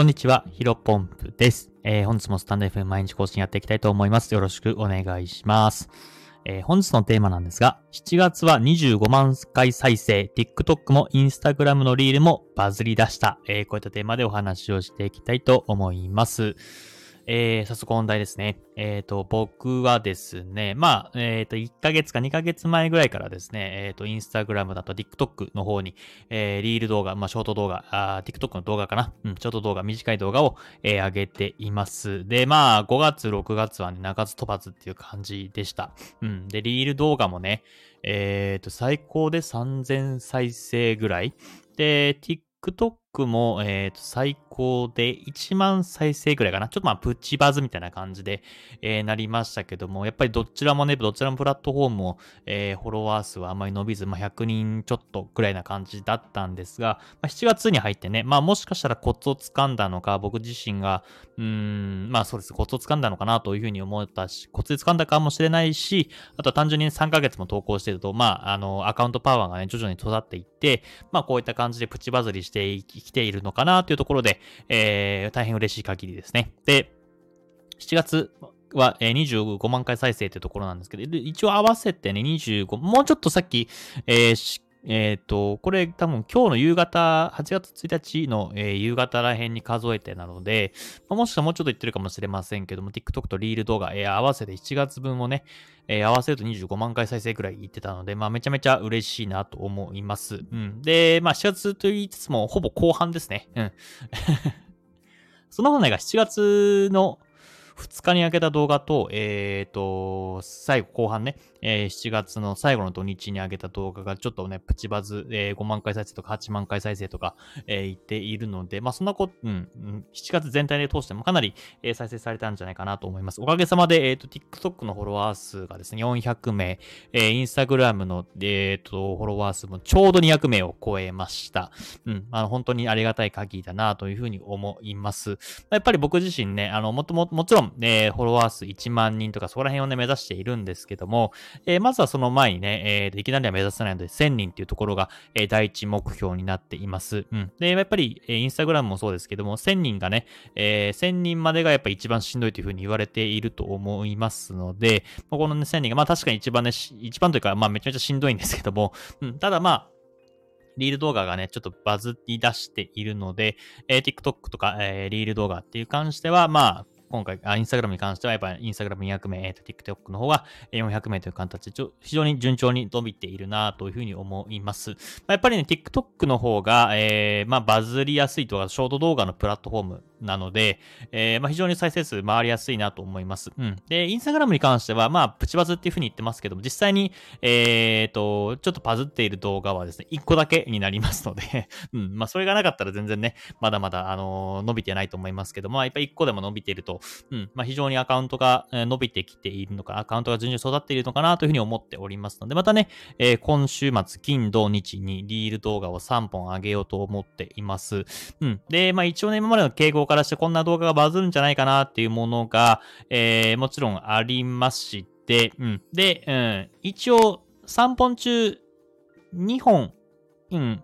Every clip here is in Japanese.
こんにちは、ヒロポンプです。えー、本日もスタンド FM 毎日更新やっていきたいと思います。よろしくお願いします。えー、本日のテーマなんですが、7月は25万回再生、TikTok も Instagram のリールもバズり出した、えー、こういったテーマでお話をしていきたいと思います。えー、早速本題ですね。えっ、ー、と、僕はですね、まあ、えっ、ー、と、1ヶ月か2ヶ月前ぐらいからですね、えっ、と、インスタグラムだと TikTok の方に、えー、リール動画、まあ、ショート動画、あ TikTok の動画かなうん、ショート動画、短い動画を、えー、上げています。で、まあ、5月、6月はね、中津飛ばずっていう感じでした。うん。で、リール動画もね、えっ、と、最高で3000再生ぐらい。で、TikTok も、えっ、と、最高で1万再生くらいかな。ちょっとまあ、プチバズみたいな感じで、えー、なりましたけども、やっぱりどちらもね、どちらもプラットフォームも、えー、フォロワー数はあまり伸びず、まあ、100人ちょっとくらいな感じだったんですが、まあ、7月に入ってね、まあ、もしかしたらコツを掴んだのか、僕自身が、うーん、まあそうです、コツを掴んだのかなというふうに思ったし、コツで掴んだかもしれないし、あとは単純に3ヶ月も投稿してると、まあ、あの、アカウントパワーがね、徐々に育っていって、まあ、こういった感じでプチバズりしていきているのかなというところで、えー大変嬉しい限りですね。で、7月は、え25万回再生ってところなんですけど、一応合わせてね、25、もうちょっとさっき、えー、えっ、ー、と、これ多分今日の夕方、8月1日の、えー、夕方ら辺に数えてなので、まあ、もしかもうちょっと言ってるかもしれませんけども、TikTok とリール動画、えー、合わせて7月分をね、え合わせると25万回再生くらい言ってたので、まあめちゃめちゃ嬉しいなと思います。うん。で、まあ7月と言いつつもほぼ後半ですね。うん。その本来が7月の2日に上げた動画と、えっ、ー、と、最後後半ね、えー、7月の最後の土日に上げた動画がちょっとね、プチバズ、えー、5万回再生とか8万回再生とか、えー、言っているので、まあそんなこと、うん、7月全体で通してもかなり、えー、再生されたんじゃないかなと思います。おかげさまで、えっ、ー、と、TikTok のフォロワー数がですね、400名、えー、Instagram の、えっ、ー、と、フォロワー数もちょうど200名を超えました。うん、あの、本当にありがたい限りだなというふうに思います。やっぱり僕自身ね、あの、もとも、もちろん、えー、フォロワー数1万人とかそこら辺をね、目指しているんですけども、えー、まずはその前にね、えー、いきなりは目指せないので、1000人っていうところが、えー、第一目標になっています。うん。で、やっぱり、えー、インスタグラムもそうですけども、1000人がね、えー、1000人までがやっぱり一番しんどいというふうに言われていると思いますので、このね、1000人が、まあ確かに一番ね、一番というか、まあめちゃめちゃしんどいんですけども、うん、ただまあ、リール動画がね、ちょっとバズり出しているので、えー、TikTok とか、えー、リール動画っていう関しては、まあ、今回、あインスタグラムに関しては、やっぱりインスタグラム200名、えっ、と、TikTok の方が400名という形で、非常に順調に伸びているなというふうに思います。まあ、やっぱりね、TikTok の方が、えー、まあ、バズりやすいとか、ショート動画のプラットフォームなので、えー、まあ、非常に再生数回りやすいなと思います。うん。で、インスタグラムに関しては、まあ、プチバズっていうふうに言ってますけども、実際に、えっ、ー、と、ちょっとバズっている動画はですね、1個だけになりますので うん。まあ、それがなかったら全然ね、まだまだ、あのー、伸びてないと思いますけども、まあ、やっぱり1個でも伸びていると、うん。まあ、非常にアカウントが伸びてきているのか、アカウントが順調に育っているのかなというふうに思っておりますので、またね、えー、今週末、金、土、日にリール動画を3本上げようと思っています。うん。で、まあ一応ね、今までの傾向からしてこんな動画がバズるんじゃないかなっていうものが、えー、もちろんありまして、うん。で、うん、一応3本中2本、うん、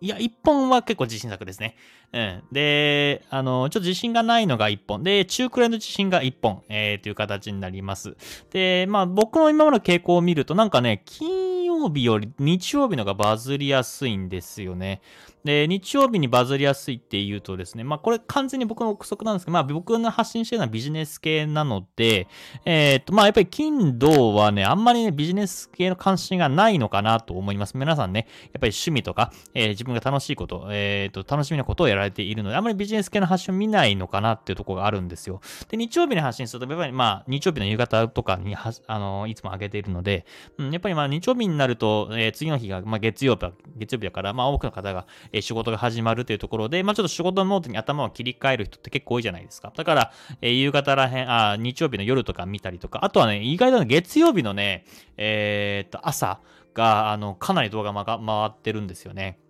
いや、1本は結構自信作ですね。うん。で、あの、ちょっと自信がないのが1本。で、中くらいの自信が1本、えー、という形になります。で、まあ、僕の今までの傾向を見ると、なんかね、金曜日より日曜日のがバズりやすいんですよね。で、日曜日にバズりやすいっていうとですね、まあこれ完全に僕の憶測なんですけど、まあ僕の発信してるのはビジネス系なので、えー、っと、まあやっぱり金土はね、あんまりね、ビジネス系の関心がないのかなと思います。皆さんね、やっぱり趣味とか、えー、自分が楽しいこと、えー、っと、楽しみなことをやられているので、あんまりビジネス系の発信を見ないのかなっていうところがあるんですよ。で、日曜日に発信すると、やっぱりまあ、日曜日の夕方とかには、あの、いつも上げているので、うん、やっぱりまあ日曜日になると、えー、次の日が、まあ月曜日、月曜日だから、まあ多くの方が、え、仕事が始まるというところで、まあちょっと仕事ノートに頭を切り替える人って結構多いじゃないですか。だから、え、夕方らへん、あ、日曜日の夜とか見たりとか、あとはね、意外と月曜日のね、えー、っと、朝が、あの、かなり動画が回ってるんですよね。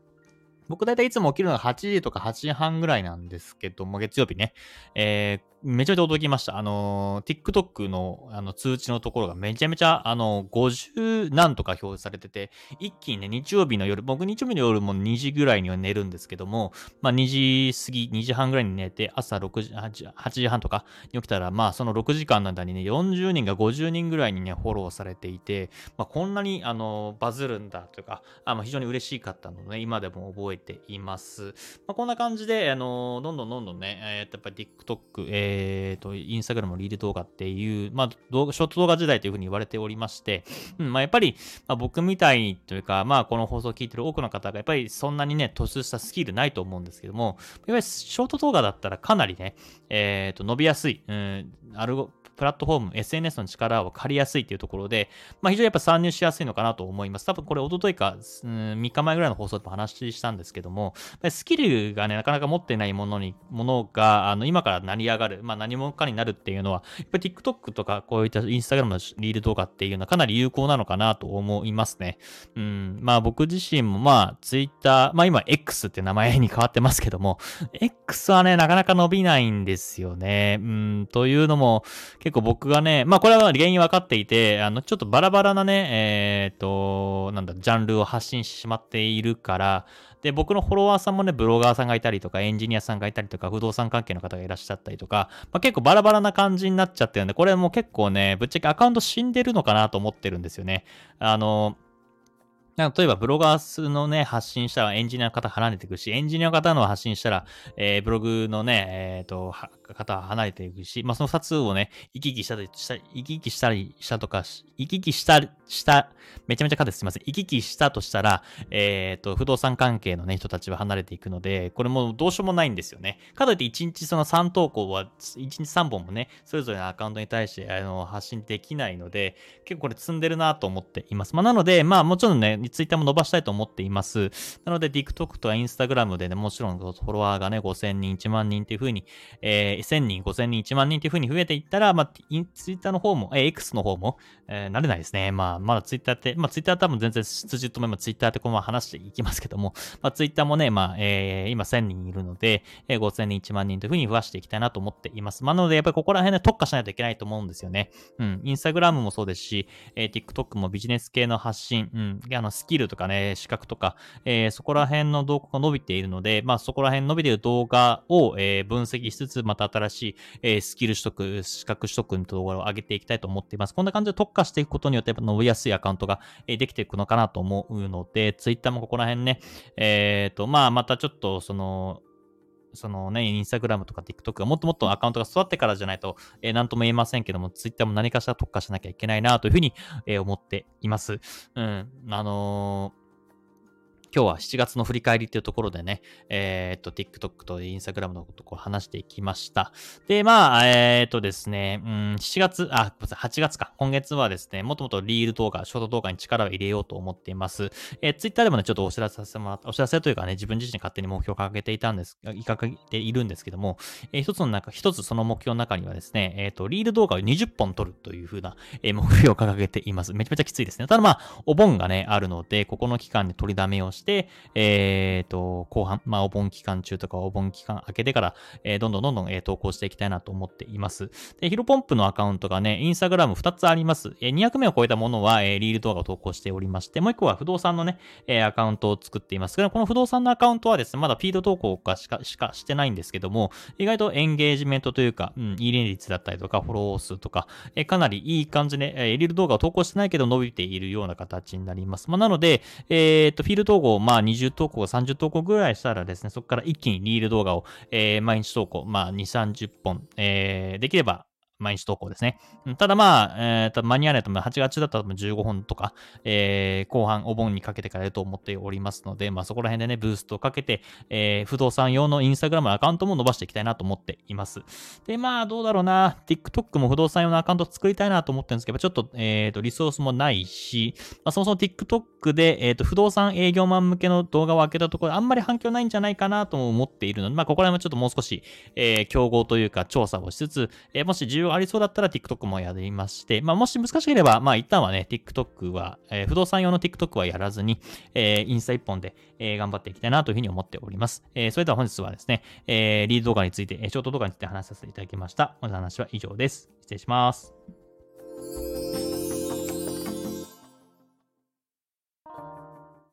僕大体いつも起きるのが8時とか8時半ぐらいなんですけども、月曜日ね。えーめちゃめちゃ驚きました。あの、TikTok のあの通知のところがめちゃめちゃ、あの、50何とか表示されてて、一気にね、日曜日の夜、僕日曜日の夜も2時ぐらいには寝るんですけども、まあ2時過ぎ、2時半ぐらいに寝て、朝6時、8, 8時半とかに起きたら、まあその6時間の間にね、40人が50人ぐらいにね、フォローされていて、まあこんなに、あの、バズるんだというか、あまあ非常に嬉しかったので、ね、今でも覚えています。まあこんな感じで、あの、どんどんどんどんね、えー、やっぱり TikTok、えーえっと、インスタグラムのリール動画っていう、まあ、動画、ショート動画時代というふうに言われておりまして、うん、まあ、やっぱり、まあ、僕みたいにというか、まあ、この放送を聞いてる多くの方が、やっぱりそんなにね、突出したスキルないと思うんですけども、やっぱりショート動画だったらかなりね、えっ、ー、と、伸びやすい、うん、アルゴ、プラットフォーム、SNS の力を借りやすいというところで、まあ、非常にやっぱ参入しやすいのかなと思います。多分これ、おとといか、うん、3日前ぐらいの放送でも話したんですけども、スキルがね、なかなか持ってないものに、ものが、あの、今から成り上がる、まあ、何者かになるっていうのは、やっぱり TikTok とか、こういった Instagram のリール動画っていうのはかなり有効なのかなと思いますね。うん、まあ、僕自身も、まあ、Twitter、まあ、今、X って名前に変わってますけども、X はね、なかなか伸びないんですよね。うん、というのも、結構僕がね、まあこれは原因分かっていて、あの、ちょっとバラバラなね、えっ、と、なんだ、ジャンルを発信してしまっているから、で、僕のフォロワーさんもね、ブロガーさんがいたりとか、エンジニアさんがいたりとか、不動産関係の方がいらっしゃったりとか、まあ、結構バラバラな感じになっちゃってるんで、これもう結構ね、ぶっちゃけアカウント死んでるのかなと思ってるんですよね。あの、例えば、ブロガーのね、発信したらエンジニアの方離れていくし、エンジニアの方の発信したら、えー、ブログのね、えっ、ー、と、方は離れていくし、まあ、その二つをね、行き来したり、した行き来したりしたとか、行き来したり、した、めちゃめちゃ勝てすみません。行き来したとしたら、えっ、ー、と、不動産関係のね、人たちは離れていくので、これもどうしようもないんですよね。かといって1日その3投稿は、1日3本もね、それぞれのアカウントに対してあの発信できないので、結構これ積んでるなと思っています。まあ、なので、まあ、もちろんね、ツイッターも伸ばしたいと思っています。なので、TikTok とか Instagram でね、もちろんフォロワーがね、5000人、1万人っていうふうに、えー、1000人、5000人、1万人っていうふうに増えていったら、まあ、ツイッターの方も、えー、X の方も、えー、慣れないですね。まあ、まだ Twitter って、まあ、Twitter 多分全然筋とめば Twitter ってこのまま話していきますけども、まあ、Twitter もね、まあ、えー、今1000人いるので、えー、5000人、1万人という風に増やしていきたいなと思っています。まあ、なので、やっぱりここら辺で特化しないといけないと思うんですよね。うん、Instagram もそうですし、えー、TikTok もビジネス系の発信、うん、あの、スキルとかね、資格とか、えー、そこら辺の動画が伸びているので、まあ、そこら辺伸びている動画を、えー、分析しつつ、また新しい、えー、スキル取得、資格取得の動画を上げていきたいと思っています。こんな感じで特化していくことによって、やっぱ伸びやすいアカウントが、できていくのかなと思うので、Twitter もここら辺ね、えっ、ー、と、まあ、またちょっと、その、そのね、インスタグラムとか TikTok がもっともっとアカウントが育ってからじゃないと、えー、なんとも言えませんけども、Twitter も何かしら特化しなきゃいけないなというふうに、えー、思っています。うん。あのー今日は7月の振り返りというところでね、えー、っと、TikTok と Instagram のことを話していきました。で、まあ、えー、っとですね、うん、7月、あ、8月か。今月はですね、もともとリール動画、ショート動画に力を入れようと思っています。えー、Twitter でもね、ちょっとお知らせさせてもらった、お知らせというかね、自分自身勝手に目標を掲げていたんです、掲げているんですけども、えー、一つの中、一つその目標の中にはですね、えー、っと、リール動画を20本撮るというふうな、え、目標を掲げています。めちゃめちゃきついですね。ただまあ、お盆がね、あるので、ここの期間で取りだめをして、して、えっ、ー、と、後半、まあ、お盆期間中とかお盆期間明けてから、えー、どんどんどんどん、えー、投稿していきたいなと思っています。で、ヒロポンプのアカウントがね、インスタグラム2つあります。えー、200名を超えたものは、えー、リール動画を投稿しておりまして、もう1個は不動産のね、えー、アカウントを作っていますけど、この不動産のアカウントはですね、まだフィード投稿がしか、しかしてないんですけども、意外とエンゲージメントというか、うん、いいね率だったりとか、フォロー数とか、えー、かなりいい感じで、えー、リール動画を投稿してないけど伸びているような形になります。まあ、なので、えっ、と、フィール投稿、まあ、20投稿、30投稿ぐらいしたらですね、そこから一気にリール動画を、えー、毎日投稿、まあ、2、30本、えー、できれば毎日投稿ですね。ただまあ、えー、間に合わないと、8月だったら15本とか、えー、後半お盆にかけてからやると思っておりますので、まあそこら辺でね、ブーストをかけて、えー、不動産用のインスタグラムのアカウントも伸ばしていきたいなと思っています。で、まあどうだろうな、TikTok も不動産用のアカウント作りたいなと思ってるんですけど、ちょっと、えっ、ー、と、リソースもないし、まあそもそも TikTok で、えっ、ー、と、不動産営業マン向けの動画を開けたところ、あんまり反響ないんじゃないかなとも思っているので、まあここら辺もちょっともう少し、えー、競合というか調査をしつつ、えー、もし需要ありそうだったら TikTok もやりまして、まあ、もし難しければ、まあ、一旦はね、TikTok は、えー、不動産用の TikTok はやらずに、えー、インスタ一本で、えー、頑張っていきたいなというふうに思っております。えー、それでは本日はですね、えー、リード動画について、ショート動画について話させていただきました。本日の話は以上です。失礼します。